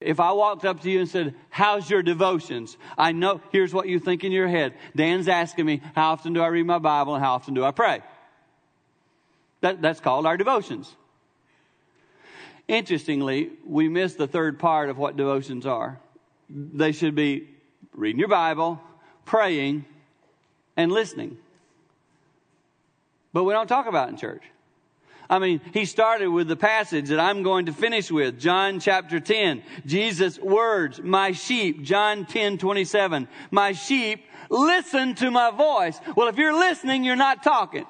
If I walked up to you and said, How's your devotions? I know, here's what you think in your head. Dan's asking me, How often do I read my Bible and how often do I pray? That, that's called our devotions. Interestingly, we miss the third part of what devotions are. They should be reading your Bible, praying, and listening. But we don't talk about it in church. I mean, he started with the passage that I'm going to finish with, John chapter 10. Jesus' words, my sheep, John 10, 27. My sheep listen to my voice. Well, if you're listening, you're not talking.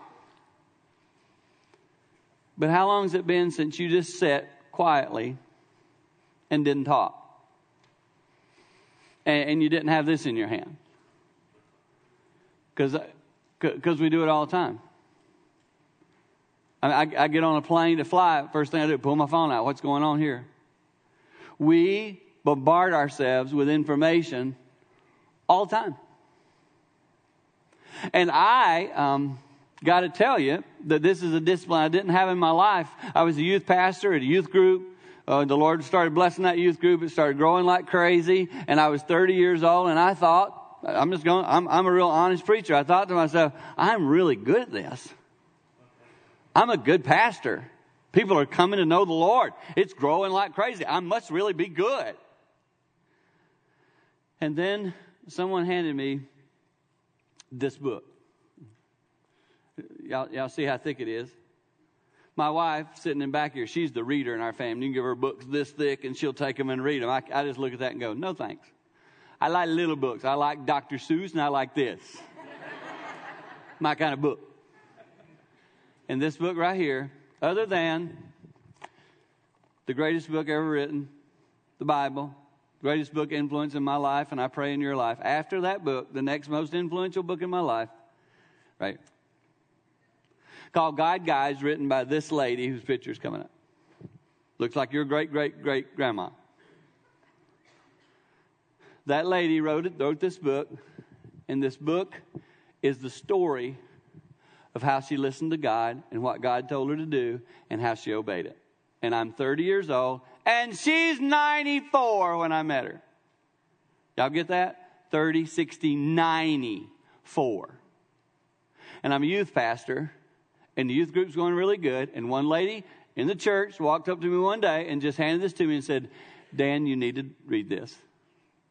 But how long has it been since you just sat quietly and didn't talk? And, and you didn't have this in your hand? Because we do it all the time. I, I, get on a plane to fly. First thing I do, pull my phone out. What's going on here? We bombard ourselves with information all the time. And I um, got to tell you that this is a discipline I didn't have in my life. I was a youth pastor at a youth group. Uh, the Lord started blessing that youth group. It started growing like crazy. And I was 30 years old, and I thought, I'm just going, I'm, I'm a real honest preacher. I thought to myself, I'm really good at this. I'm a good pastor. People are coming to know the Lord. It's growing like crazy. I must really be good. And then someone handed me this book. Y'all, y'all see how thick it is? My wife, sitting in back here, she's the reader in our family. You can give her books this thick and she'll take them and read them. I, I just look at that and go, no thanks. I like little books. I like Dr. Seuss and I like this. My kind of book in this book right here, other than the greatest book ever written, the Bible, greatest book influence in my life, and I pray in your life. After that book, the next most influential book in my life, right? Called God Guides, written by this lady whose picture's coming up. Looks like your great great great grandma. That lady wrote it, wrote this book, and this book is the story of how she listened to God and what God told her to do and how she obeyed it. And I'm 30 years old and she's 94 when I met her. Y'all get that? 30, 60, 94. And I'm a youth pastor and the youth group's going really good. And one lady in the church walked up to me one day and just handed this to me and said, Dan, you need to read this.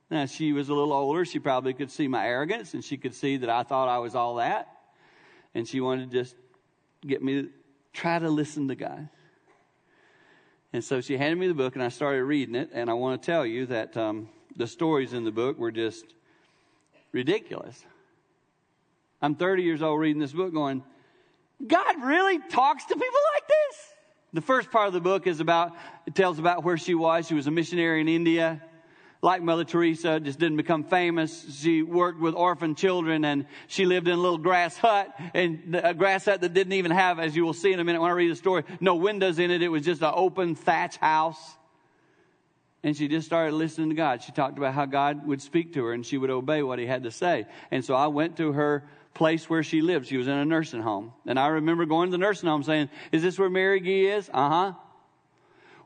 Now, she was a little older. She probably could see my arrogance and she could see that I thought I was all that and she wanted to just get me to try to listen to God. And so she handed me the book, and I started reading it. And I want to tell you that um, the stories in the book were just ridiculous. I'm 30 years old reading this book, going, God really talks to people like this? The first part of the book is about, it tells about where she was. She was a missionary in India like Mother Teresa, just didn't become famous. She worked with orphan children and she lived in a little grass hut and a grass hut that didn't even have, as you will see in a minute when I read the story, no windows in it. It was just an open thatch house. And she just started listening to God. She talked about how God would speak to her and she would obey what he had to say. And so I went to her place where she lived. She was in a nursing home. And I remember going to the nursing home saying, Is this where Mary Geegh is? Uh huh.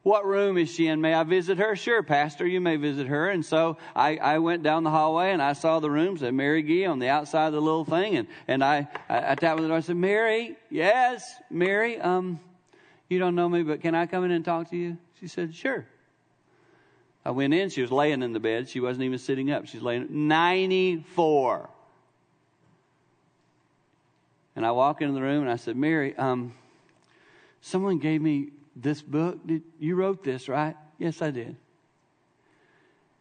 What room is she in? May I visit her? Sure, Pastor, you may visit her. And so I, I went down the hallway and I saw the rooms at Mary Geegh on the outside of the little thing. And, and I, I, I tapped on the door. I said, Mary, yes, Mary, um, you don't know me, but can I come in and talk to you? She said, sure. I went in. She was laying in the bed. She wasn't even sitting up. She's laying 94. And I walk into the room and I said, Mary, um, someone gave me this book, did, you wrote this, right? Yes, I did.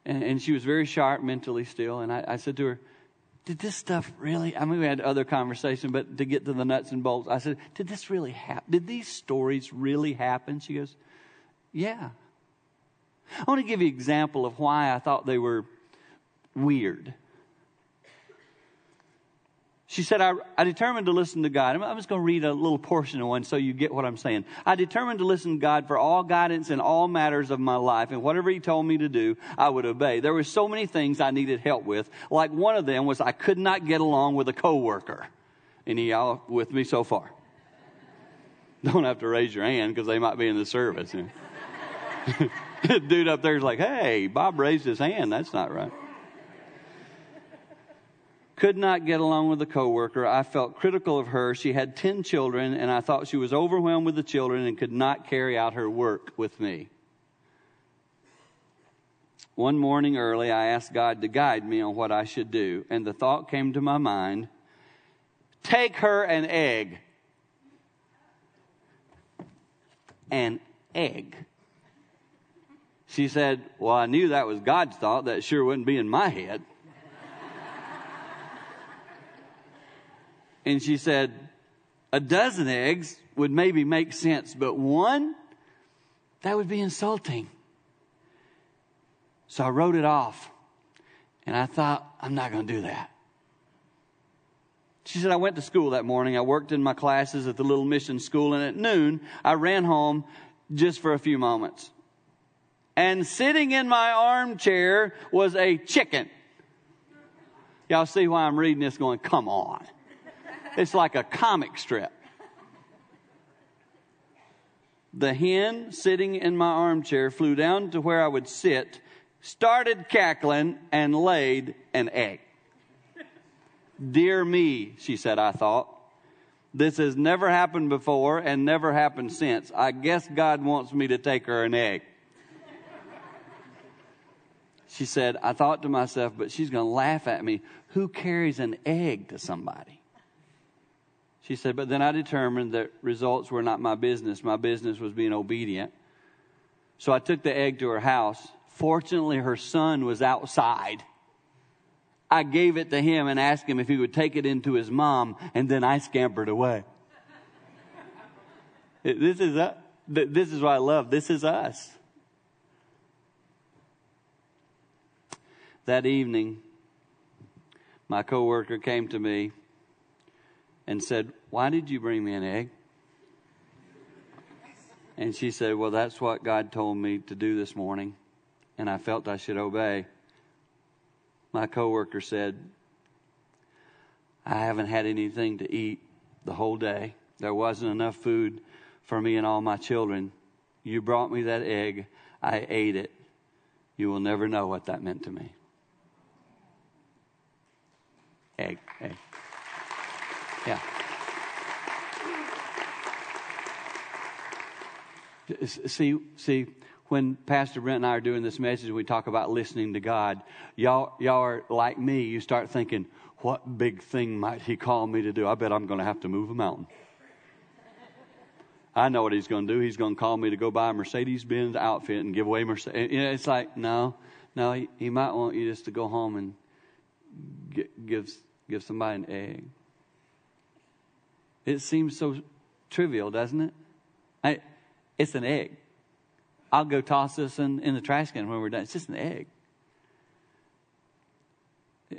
And, and she was very sharp mentally still. And I, I said to her, did this stuff really? I mean, we had other conversation, but to get to the nuts and bolts, I said, did this really happen? Did these stories really happen? She goes, yeah. I want to give you an example of why I thought they were weird. She said, I, I, determined to listen to God. I'm, I'm just going to read a little portion of one so you get what I'm saying. I determined to listen to God for all guidance in all matters of my life, and whatever He told me to do, I would obey. There were so many things I needed help with. Like one of them was I could not get along with a coworker. Any y'all with me so far? Don't have to raise your hand because they might be in the service. Dude up there's like, hey, Bob raised his hand. That's not right. Could not get along with a coworker. I felt critical of her. She had 10 children, and I thought she was overwhelmed with the children and could not carry out her work with me. One morning early, I asked God to guide me on what I should do, and the thought came to my mind take her an egg. An egg. She said, Well, I knew that was God's thought. That sure wouldn't be in my head. And she said, A dozen eggs would maybe make sense, but one, that would be insulting. So I wrote it off. And I thought, I'm not going to do that. She said, I went to school that morning. I worked in my classes at the little mission school, and at noon, I ran home just for a few moments. And sitting in my armchair was a chicken. Y'all see why I'm reading this going, come on. It's like a comic strip. The hen sitting in my armchair flew down to where I would sit started cackling, and laid an egg. Dear me, she said, I thought. This has never happened before and never happened since. I guess God wants me to take her an egg. She said, I thought to myself, but she's going to laugh at me. Who carries an egg to somebody? She said, but then I determined that results were not my business. My business was being obedient. So I took the egg to her house Fortunately, her son was outside. I gave it to him and asked him if he would take it into his mom, and then I scampered away. this is uh, this is what I love. This is us. That evening, my coworker came to me and said, "Why did you bring me an egg?" And she said, "Well, that's what God told me to do this morning." and I felt I should obey. My coworker said, I haven't had anything to eat the whole day. There wasn't enough food for me and all my children. You brought me that egg. I ate it. You will never know what that meant to me. Egg, egg. Yeah. See, see, when Pastor Brent and I are doing this message, we talk about listening to God. Y'all, y'all are like me. You start thinking, what big thing might He call me to do? I bet I'm going to have to move a mountain. I know what He's going to do. He's going to call me to go buy a Mercedes Benz outfit and give away Mercedes. You know, it's like, no, no, he, he might want you just to go home and get, give, give somebody an egg. It seems so trivial, doesn't it? I, it's an egg. I'll go toss this in, in the trash can when we're done. It's just an egg.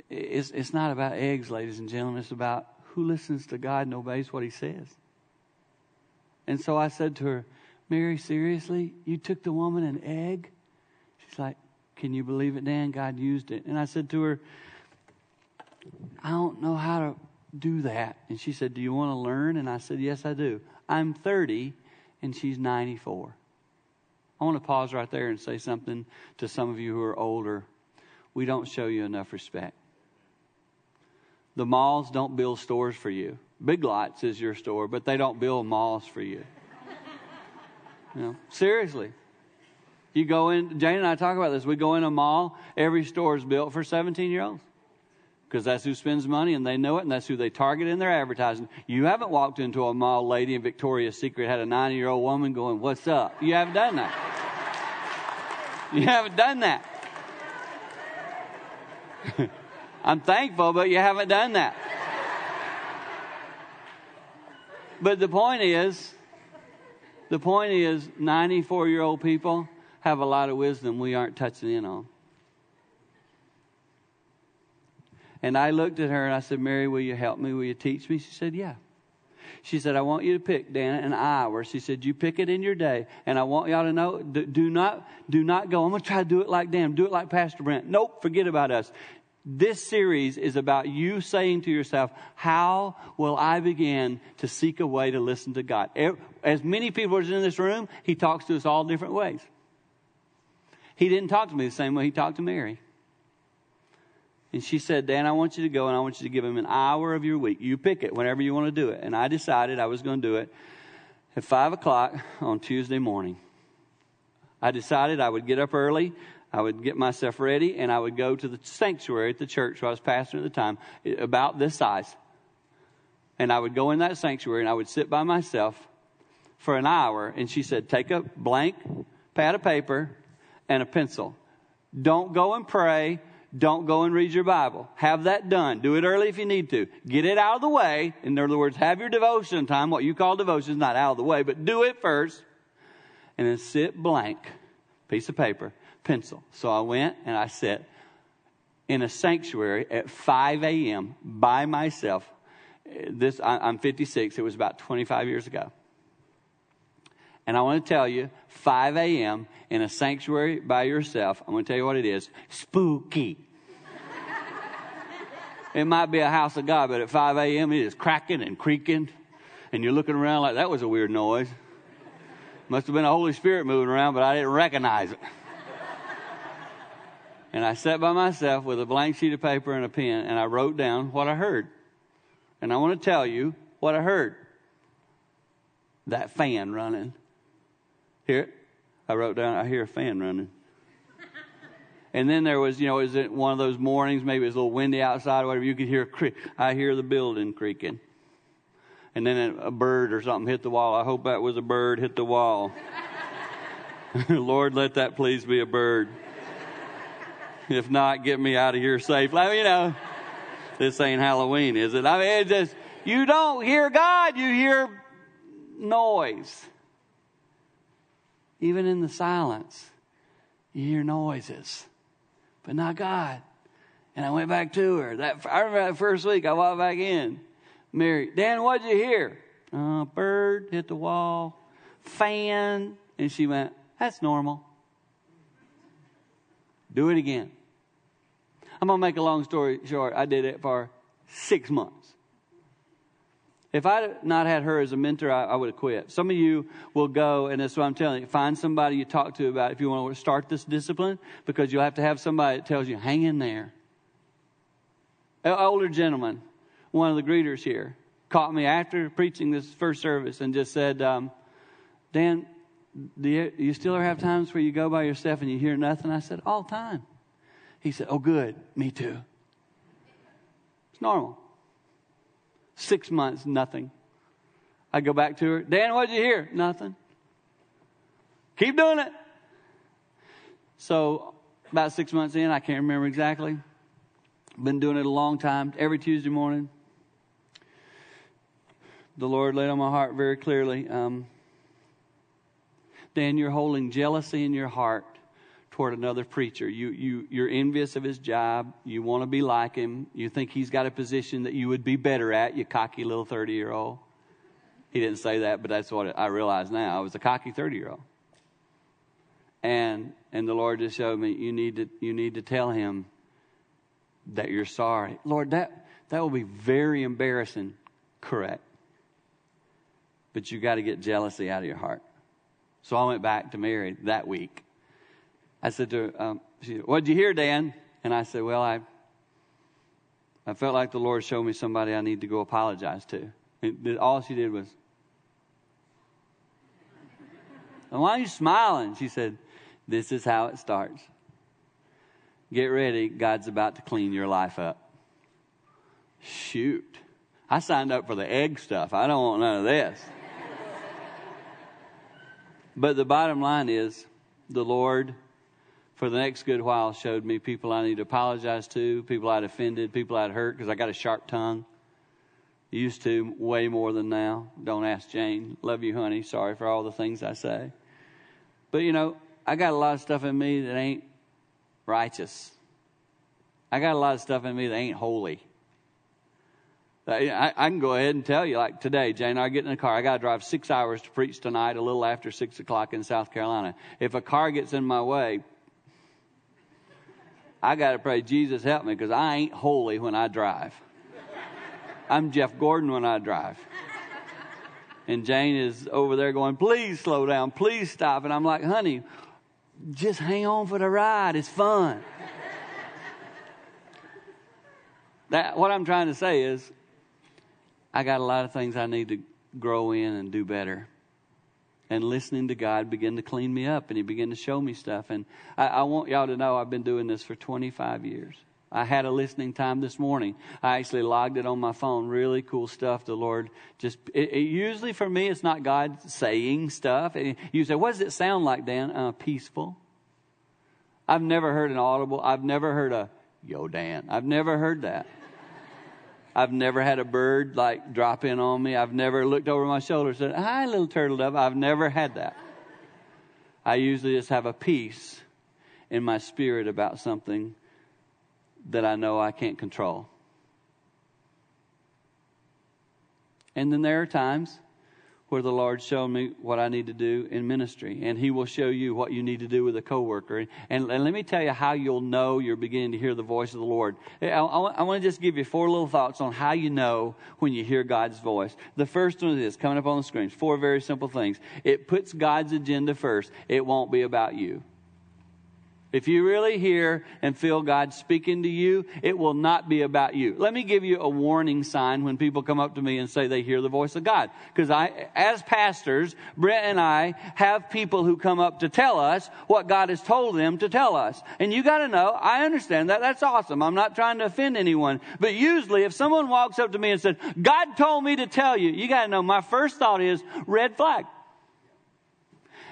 It's, it's not about eggs, ladies and gentlemen. It's about who listens to God and obeys what He says. And so I said to her, Mary, seriously? You took the woman an egg? She's like, Can you believe it, Dan? God used it. And I said to her, I don't know how to do that. And she said, Do you want to learn? And I said, Yes, I do. I'm 30 and she's 94. I want to pause right there and say something to some of you who are older. We don't show you enough respect. The malls don't build stores for you. Big Lots is your store, but they don't build malls for you. you know, seriously. You go in, Jane and I talk about this. We go in a mall, every store is built for 17 year olds because that's who spends money and they know it and that's who they target in their advertising. You haven't walked into a mall lady in Victoria's Secret had a 90 year old woman going, What's up? You haven't done that. You haven't done that. I'm thankful, but you haven't done that. But the point is, the point is, 94 year old people have a lot of wisdom we aren't touching in on. And I looked at her and I said, Mary, will you help me? Will you teach me? She said, Yeah. She said, I want you to pick, Dana, an hour. She said, You pick it in your day. And I want y'all to know do not, do not go, I'm going to try to do it like Dan, do it like Pastor Brent. Nope, forget about us. This series is about you saying to yourself, How will I begin to seek a way to listen to God? As many people as in this room, He talks to us all different ways. He didn't talk to me the same way he talked to Mary. And she said, Dan, I want you to go and I want you to give him an hour of your week. You pick it whenever you want to do it. And I decided I was going to do it at 5 o'clock on Tuesday morning. I decided I would get up early, I would get myself ready, and I would go to the sanctuary at the church where I was pastoring at the time, about this size. And I would go in that sanctuary and I would sit by myself for an hour. And she said, Take a blank pad of paper and a pencil. Don't go and pray. Don't go and read your Bible. Have that done. Do it early if you need to. Get it out of the way. In other words, have your devotion time. What you call devotion is not out of the way, but do it first. And then sit blank. Piece of paper, pencil. So I went and I sat in a sanctuary at 5 a.m. by myself. This, I'm 56. It was about 25 years ago. And I want to tell you, 5 a.m. in a sanctuary by yourself, I'm going to tell you what it is spooky. it might be a house of God, but at 5 a.m. it is cracking and creaking, and you're looking around like that was a weird noise. Must have been a Holy Spirit moving around, but I didn't recognize it. and I sat by myself with a blank sheet of paper and a pen, and I wrote down what I heard. And I want to tell you what I heard that fan running here, I wrote down, I hear a fan running. and then there was, you know, is it one of those mornings, maybe it was a little windy outside or whatever, you could hear a creak. I hear the building creaking. And then a bird or something hit the wall. I hope that was a bird hit the wall. Lord, let that please be a bird. If not, get me out of here safely. I mean, you know, this ain't Halloween, is it? I mean, it's just, you don't hear God, you hear noise. Even in the silence, you hear noises, but not God. And I went back to her. That I remember that first week. I walked back in. Mary, Dan, what'd you hear? Uh, bird hit the wall, fan, and she went. That's normal. Do it again. I'm gonna make a long story short. I did it for six months. If I had not had her as a mentor, I, I, would have quit. Some of you will go, and that's what I'm telling you. Find somebody you talk to about if you want to start this discipline, because you'll have to have somebody that tells you, hang in there. An older gentleman, one of the greeters here, caught me after preaching this first service and just said, um, Dan, do you, you still have times where you go by yourself and you hear nothing? I said, all the time. He said, oh, good. Me too. It's normal. Six months, nothing. I go back to her. Dan, what'd you hear? Nothing. Keep doing it. So, about six months in, I can't remember exactly. Been doing it a long time, every Tuesday morning. The Lord laid on my heart very clearly. Um, Dan, you're holding jealousy in your heart toward another preacher. You, you, you're envious of his job. You want to be like him. You think he's got a position that you would be better at, you cocky little 30 year old. He didn't say that, but that's what I realize now. I was a cocky 30 year old. And, and the Lord just showed me, you need to, you need to tell him that you're sorry. Lord, that, that will be very embarrassing. Correct. But you got to get jealousy out of your heart. So I went back to Mary that week I said to her, um, she, What'd you hear, Dan? And I said, Well, I, I felt like the Lord showed me somebody I need to go apologize to. And all she did was, and why are you smiling? She said, This is how it starts. Get ready, God's about to clean your life up. Shoot. I signed up for the egg stuff. I don't want none of this. but the bottom line is the Lord for the next good while showed me people I need to apologize to, people I'd offended, people I'd hurt because I got a sharp tongue. Used to way more than now. Don't ask Jane. Love you, honey. Sorry for all the things I say. But you know, I got a lot of stuff in me that ain't righteous. I got a lot of stuff in me that ain't holy. I, I, can go ahead and tell you, like today, Jane I get in the car. I got to drive six hours to preach tonight, a little after six o'clock in South Carolina. If a car gets in my way, I got to pray, Jesus, help me, because I ain't holy when I drive. I'm Jeff Gordon when I drive. And Jane is over there going, please slow down, please stop. And I'm like, honey, just hang on for the ride. It's fun. that, what I'm trying to say is, I got a lot of things I need to grow in and do better. And listening to God began to clean me up, and He began to show me stuff. And I, I want y'all to know I've been doing this for 25 years. I had a listening time this morning. I actually logged it on my phone. Really cool stuff. The Lord just, it, it, usually for me, it's not God saying stuff. You say, what does it sound like, Dan? Uh, peaceful. I've never heard an audible, I've never heard a, yo, Dan. I've never heard that. I've never had a bird like drop in on me. I've never looked over my shoulder and said, hi, little turtle dove. I've never had that. I usually just have a peace in my spirit about something that I know I can't control. And then there are times where the Lord showed me what I need to do in ministry, and He will show you what you need to do with a coworker. And, and, let me tell you how you'll know you're beginning to hear the voice of the Lord. I, I, I want to just give you four little thoughts on how you know when you hear God's voice. The first one is coming up on the screen. Four very simple things. It puts God's agenda first. It won't be about you. If you really hear and feel God speaking to you, it will not be about you. Let me give you a warning sign when people come up to me and say they hear the voice of God. Because I, as pastors, Brent and I have people who come up to tell us what God has told them to tell us. And you gotta know, I understand that. That's awesome. I'm not trying to offend anyone. But usually if someone walks up to me and says, God told me to tell you, you gotta know, my first thought is red flag.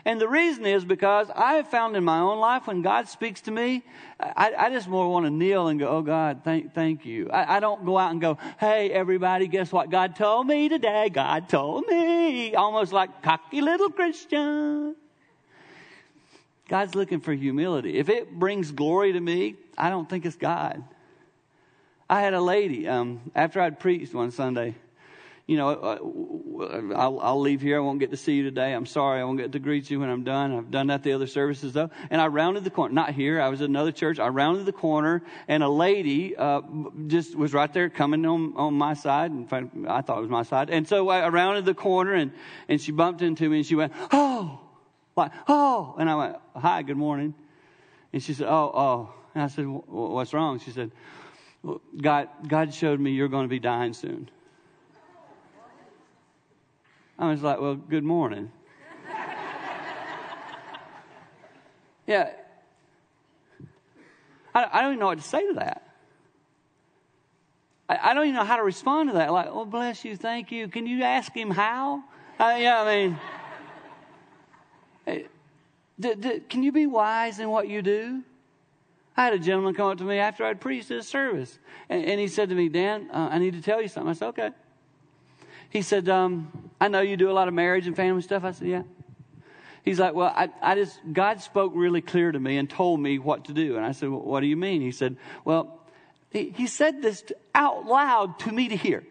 And the reason is because I have found in my own life when God speaks to me, I, I just more want to kneel and go, Oh God, thank, thank you. I, I, don't go out and go, Hey, everybody, guess what God told me today? God told me. Almost like cocky little Christian. God's looking for humility. If it brings glory to me, I don't think it's God. I had a lady, um, after I'd preached one Sunday, you know, uh, I'll, I'll, leave here. I won't get to see you today. I'm sorry. I won't get to greet you when I'm done. I've done that the other services though. And I rounded the corner, not here. I was at another church. I rounded the corner and a lady, uh, just was right there coming on, on my side. In fact, I thought it was my side. And so I rounded the corner and, and she bumped into me and she went, Oh, like, oh. And I went, Hi, good morning. And she said, Oh, oh. And I said, What's wrong? She said, God, God showed me you're going to be dying soon. I was like, well, good morning. yeah. I, I, don't even know what to say to that. I, I, don't even know how to respond to that. Like, oh, bless you, thank you. Can you ask him how? Uh, yeah, I mean, hey, d- d- can you be wise in what you do? I had a gentleman come up to me after I'd preached this service, and, and he said to me, Dan, uh, I need to tell you something. I said, okay. He said, um, I know you do a lot of marriage and family stuff. I said, Yeah. He's like, Well, I, I just, God spoke really clear to me and told me what to do. And I said, well, What do you mean? He said, Well, he, he said this out loud to me to hear.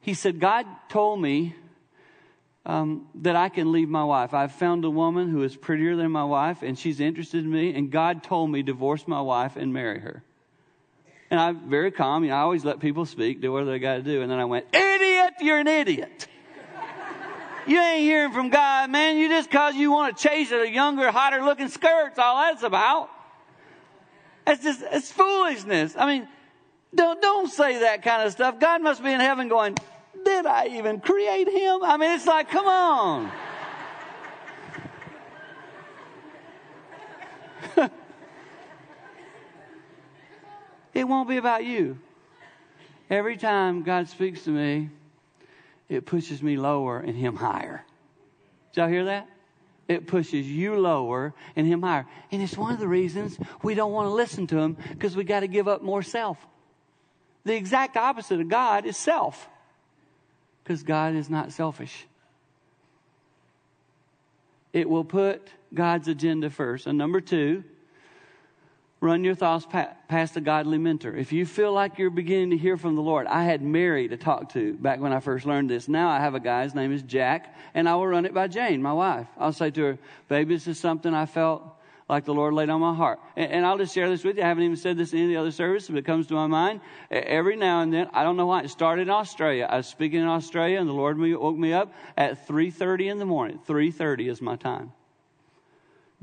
He said, God told me um, that I can leave my wife. I've found a woman who is prettier than my wife, and she's interested in me, and God told me divorce my wife and marry her. And I'm very calm. You know, I always let people speak, do whatever they got to do. And then I went, idiot, you're an idiot. You ain't hearing from God, man. You just cause you want to chase a younger, hotter looking skirt's all that's about. It's just, it's foolishness. I mean, don't, don't say that kind of stuff. God must be in heaven going, did I even create him? I mean, it's like, come on. It won't be about you. Every time God speaks to me, it pushes me lower and Him higher. Did y'all hear that? It pushes you lower and Him higher. And it's one of the reasons we don't want to listen to Him because we got to give up more self. The exact opposite of God is self because God is not selfish. It will put God's agenda first. And number two, run your thoughts past a godly mentor. If you feel like you're beginning to hear from the Lord, I had Mary to talk to back when I first learned this. Now I have a guy, his name is Jack, and I will run it by Jane, my wife. I'll say to her, baby, this is something I felt like the Lord laid on my heart. And, and I'll just share this with you. I haven't even said this in any other services, but it comes to my mind. Every now and then, I don't know why, it started in Australia. I was speaking in Australia, and the Lord woke me up at 3.30 in the morning. 3.30 is my time.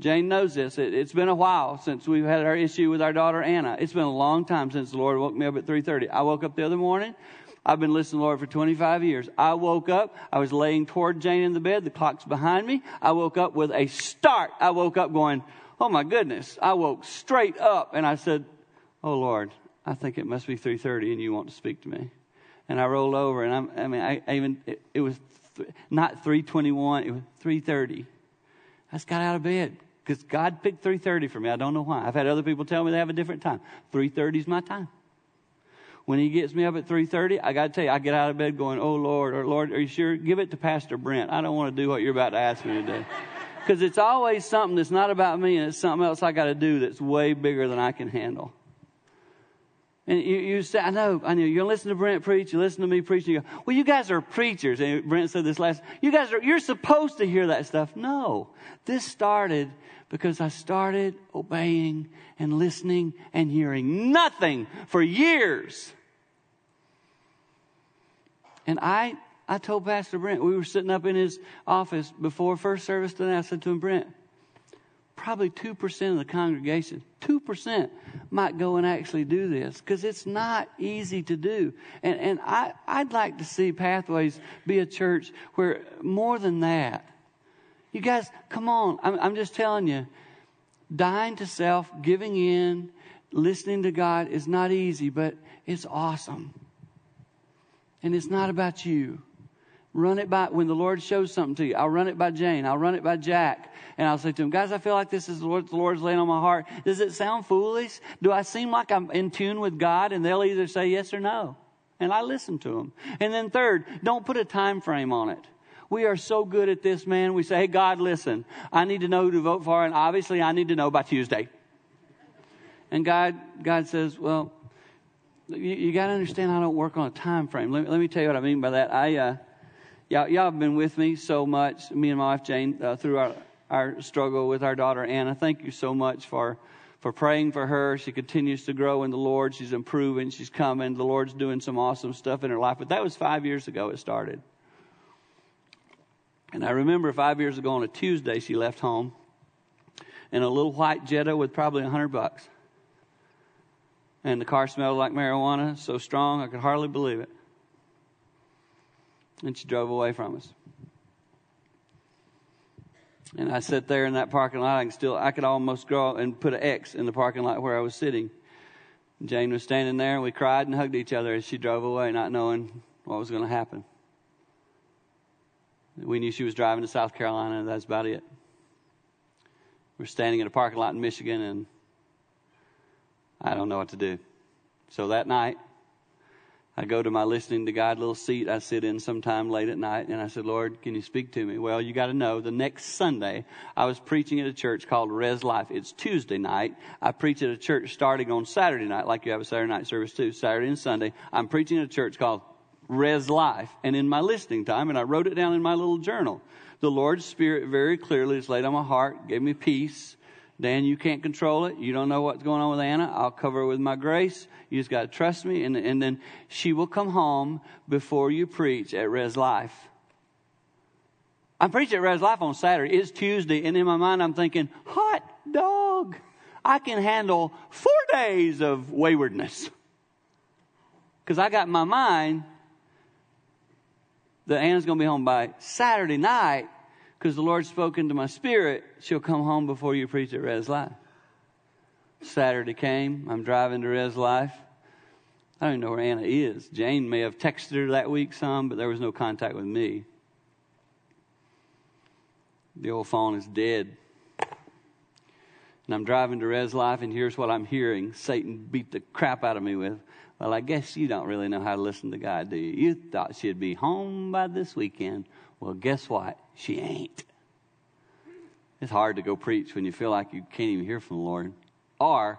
Jane knows this. It, has been a while since we've had our issue with our daughter Anna. It's been a long time since the Lord woke me up at 3:30. I woke up the other morning. I've been listening to the Lord for 25 years. I woke up. I was laying toward Jane in the bed. The clock's behind me. I woke up with a start. I woke up going, "Oh my goodness!" I woke straight up and I said, "Oh Lord, I think it must be 3:30, and you want to speak to me." And I rolled over, and I'm, I mean, I, I even it, it was th- not 3:21. It was 3:30. I just got out of bed because God picked 3:30 for me. I don't know why. I've had other people tell me they have a different time. 3:30 is my time. When He gets me up at 3:30, I got to tell you, I get out of bed going, "Oh Lord, or Lord, are you sure? Give it to Pastor Brent. I don't want to do what you're about to ask me to do." Because it's always something that's not about me, and it's something else I got to do that's way bigger than I can handle. And you, you say, I know, I know, you listen to Brent preach, you listen to me preach, and you go, well, you guys are preachers. And Brent said this last, you guys are, you're supposed to hear that stuff. No. This started because I started obeying and listening and hearing nothing for years. And I, I told Pastor Brent, we were sitting up in his office before first service today. I said to him, Brent, probably 2% of the congregation, 2% might go and actually do this because it's not easy to do. And, and I, I'd like to see Pathways be a church where more than that, you guys, come on. I'm, I'm just telling you, dying to self, giving in, listening to God is not easy, but it's awesome. And it's not about you. Run it by, when the Lord shows something to you, I'll run it by Jane, I'll run it by Jack, and I'll say to him, guys, I feel like this is what the Lord's laying on my heart. Does it sound foolish? Do I seem like I'm in tune with God? And they'll either say yes or no. And I listen to them. And then third, don't put a time frame on it. We are so good at this, man. We say, hey, God, listen, I need to know who to vote for, and obviously I need to know by Tuesday. And God, God says, well, you, you got to understand I don't work on a time frame. Let me, let me tell you what I mean by that. I, uh, y'all, y'all have been with me so much, me and my wife Jane, uh, through our, our struggle with our daughter Anna. Thank you so much for, for praying for her. She continues to grow in the Lord. She's improving. She's coming. The Lord's doing some awesome stuff in her life. But that was five years ago it started. And I remember five years ago on a Tuesday, she left home in a little white Jetta with probably a hundred bucks. And the car smelled like marijuana, so strong I could hardly believe it. And she drove away from us. And I sat there in that parking lot. I can still, I could almost go and put an X in the parking lot where I was sitting. Jane was standing there, and we cried and hugged each other as she drove away, not knowing what was going to happen. We knew she was driving to South Carolina, and that's about it. We're standing in a parking lot in Michigan, and I don't know what to do. So that night, I go to my listening to God little seat I sit in sometime late at night, and I said, Lord, can you speak to me? Well, you got to know the next Sunday, I was preaching at a church called Res Life. It's Tuesday night. I preach at a church starting on Saturday night, like you have a Saturday night service too, Saturday and Sunday. I'm preaching at a church called Res Life. And in my listening time, and I wrote it down in my little journal, the Lord's Spirit very clearly has laid on my heart, gave me peace. Dan, you can't control it. You don't know what's going on with Anna. I'll cover it with my grace. You just got to trust me. And, and then she will come home before you preach at Res Life. I'm preaching at Res Life on Saturday. It's Tuesday. And in my mind, I'm thinking, hot dog. I can handle four days of waywardness. Because I got my mind that Anna's going to be home by Saturday night because the Lord spoke into my spirit, she'll come home before you preach at Res Life. Saturday came. I'm driving to Res Life. I don't even know where Anna is. Jane may have texted her that week some, but there was no contact with me. The old phone is dead. And I'm driving to Res Life, and here's what I'm hearing Satan beat the crap out of me with. Well, I guess you don't really know how to listen to God, do you? You thought she'd be home by this weekend. Well, guess what? She ain't. It's hard to go preach when you feel like you can't even hear from the Lord. Or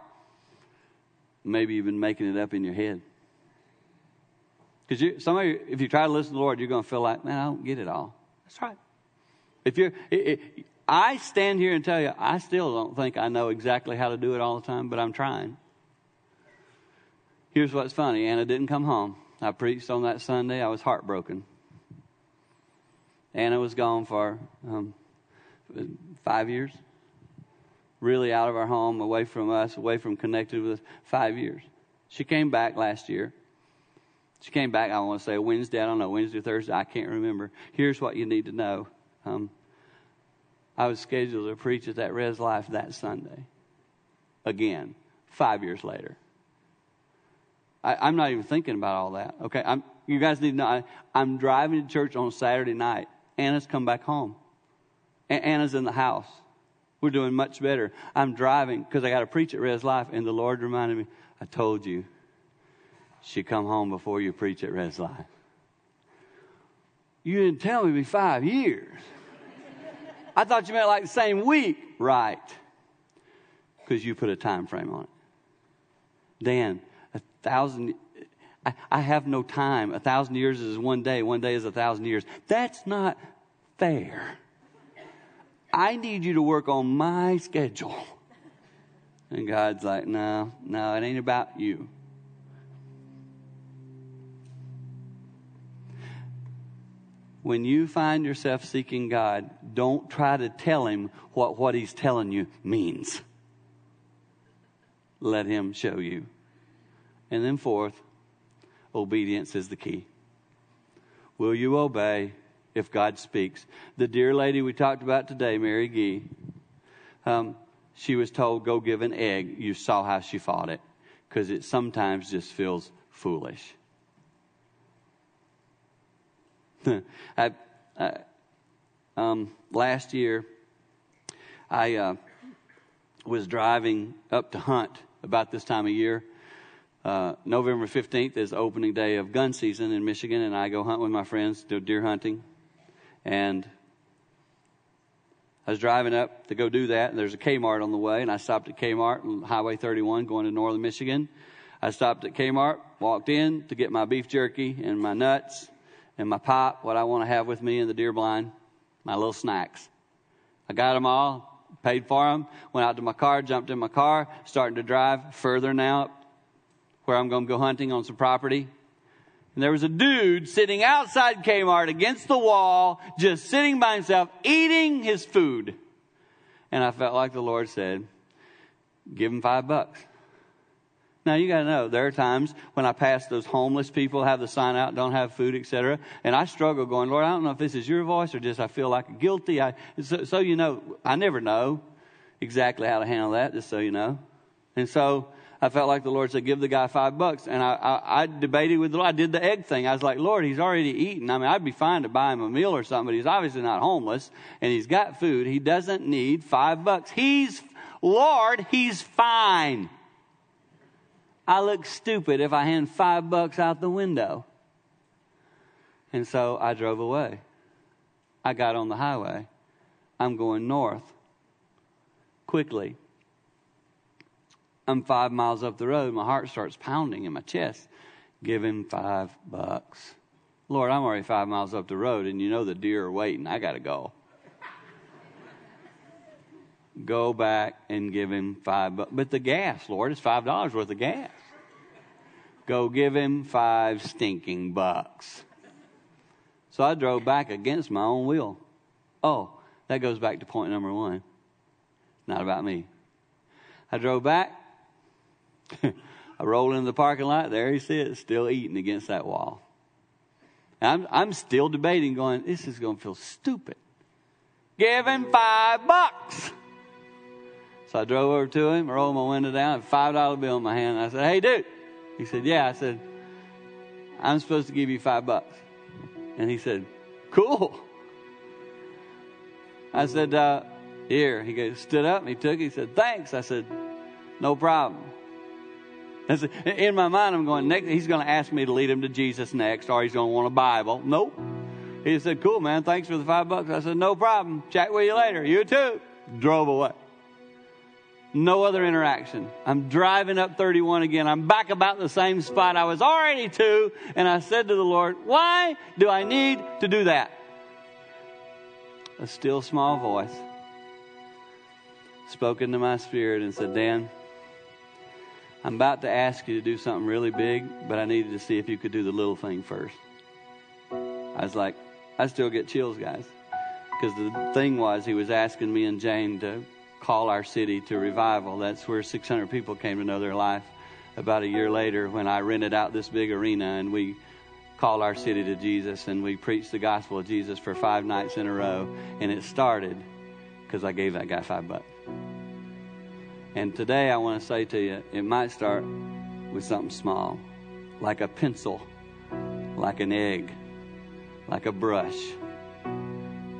maybe you've been making it up in your head. Because you, some of you, if you try to listen to the Lord, you're going to feel like, man, I don't get it all. That's right. If you're, it, it, I stand here and tell you, I still don't think I know exactly how to do it all the time, but I'm trying. Here's what's funny Anna didn't come home. I preached on that Sunday. I was heartbroken. Anna was gone for um, five years. really out of our home, away from us, away from connected with us, five years. She came back last year. She came back, I want to say Wednesday, I don't know, Wednesday, or Thursday, I can't remember. Here's what you need to know. Um, I was scheduled to preach at that Res Life that Sunday. Again, five years later. I, am not even thinking about all that. Okay, I'm, you guys need to know. I, I'm driving to church on Saturday night. Anna's come back home. A- Anna's in the house. We're doing much better. I'm driving because I got to preach at Res Life, and the Lord reminded me, I told you, she come home before you preach at Res Life. You didn't tell me it'd be five years. I thought you meant like the same week. Right. Because you put a time frame on it. Dan, thousand, I, I have no time. A thousand years is one day. One day is a thousand years. That's not fair. I need you to work on my schedule. And God's like, no, no, it ain't about you. When you find yourself seeking God, don't try to tell Him what what He's telling you means. Let Him show you. And then, fourth, obedience is the key. Will you obey if God speaks? The dear lady we talked about today, Mary Geegh, um, she was told, go give an egg. You saw how she fought it because it sometimes just feels foolish. I, I, um, last year, I uh, was driving up to hunt about this time of year uh, November 15th is opening day of gun season in Michigan, and I go hunt with my friends, do deer hunting. And I was driving up to go do that, and there's a Kmart on the way, and I stopped at Kmart on Highway 31 going to northern Michigan. I stopped at Kmart, walked in to get my beef jerky and my nuts and my pop, what I want to have with me in the deer blind, my little snacks. I got them all, paid for them, went out to my car, jumped in my car, starting to drive further now where I'm going to go hunting on some property. And there was a dude sitting outside Kmart against the wall, just sitting by himself, eating his food. And I felt like the Lord said, give him five bucks. Now you got to know there are times when I pass those homeless people, have the sign out, don't have food, etc., and I struggle going, Lord, I don't know if this is your voice or just I feel like guilty. I, so, so you know, I never know exactly how to handle that, just so you know. And so I felt like the Lord said, give the guy five bucks. And I, I, I debated with the Lord. I did the egg thing. I was like, Lord, he's already eaten. I mean, I'd be fine to buy him a meal or something, but he's obviously not homeless and he's got food. He doesn't need five bucks. He's, Lord, he's fine. I look stupid if I hand five bucks out the window. And so I drove away. I got on the highway. I'm going north quickly. I'm five miles up the road. My heart starts pounding in my chest. Give him five bucks. Lord, I'm already five miles up the road, and you know the deer are waiting. I got to go. go back and give him five bucks. But the gas, Lord, is five dollars worth of gas. Go give him five stinking bucks. So I drove back against my own will. Oh, that goes back to point number one. Not about me. I drove back, I roll into the parking lot. There he sits, still eating against that wall. I'm, I'm still debating, going, this is going to feel stupid. Give him five bucks. So I drove over to him, rolled my window down, five dollar bill in my hand. I said, "Hey, dude." He said, "Yeah." I said, "I'm supposed to give you five bucks," and he said, "Cool." I said, uh, "Here." He stood up and he took it. He said, "Thanks." I said, "No problem." In my mind, I'm going, next, he's going to ask me to lead him to Jesus next, or he's going to want a Bible. Nope. He said, cool, man. Thanks for the five bucks. I said, no problem. Chat with you later. You too. Drove away. No other interaction. I'm driving up 31 again. I'm back about the same spot I was already to. And I said to the Lord, why do I need to do that? A still small voice spoke into my spirit and said, Dan, I'm about to ask you to do something really big, but I needed to see if you could do the little thing first. I was like, I still get chills, guys. Because the thing was, he was asking me and Jane to call our city to revival. That's where 600 people came to know their life. About a year later, when I rented out this big arena and we called our city to Jesus and we preached the gospel of Jesus for five nights in a row, and it started because I gave that guy five bucks. And today I want to say to you, it might start with something small, like a pencil, like an egg, like a brush,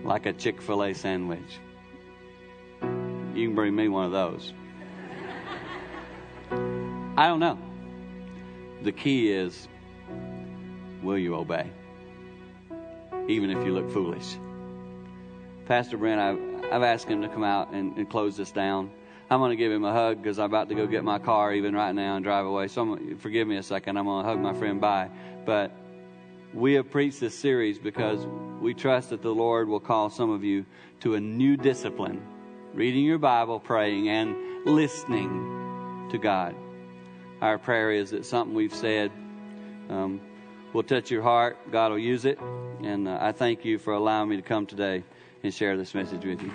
like a Chick fil A sandwich. You can bring me one of those. I don't know. The key is will you obey? Even if you look foolish. Pastor Brent, I've, I've asked him to come out and, and close this down. I'm going to give him a hug because I'm about to go get my car even right now and drive away. So I'm, forgive me a second. I'm going to hug my friend bye. But we have preached this series because we trust that the Lord will call some of you to a new discipline reading your Bible, praying, and listening to God. Our prayer is that something we've said um, will touch your heart. God will use it. And uh, I thank you for allowing me to come today and share this message with you.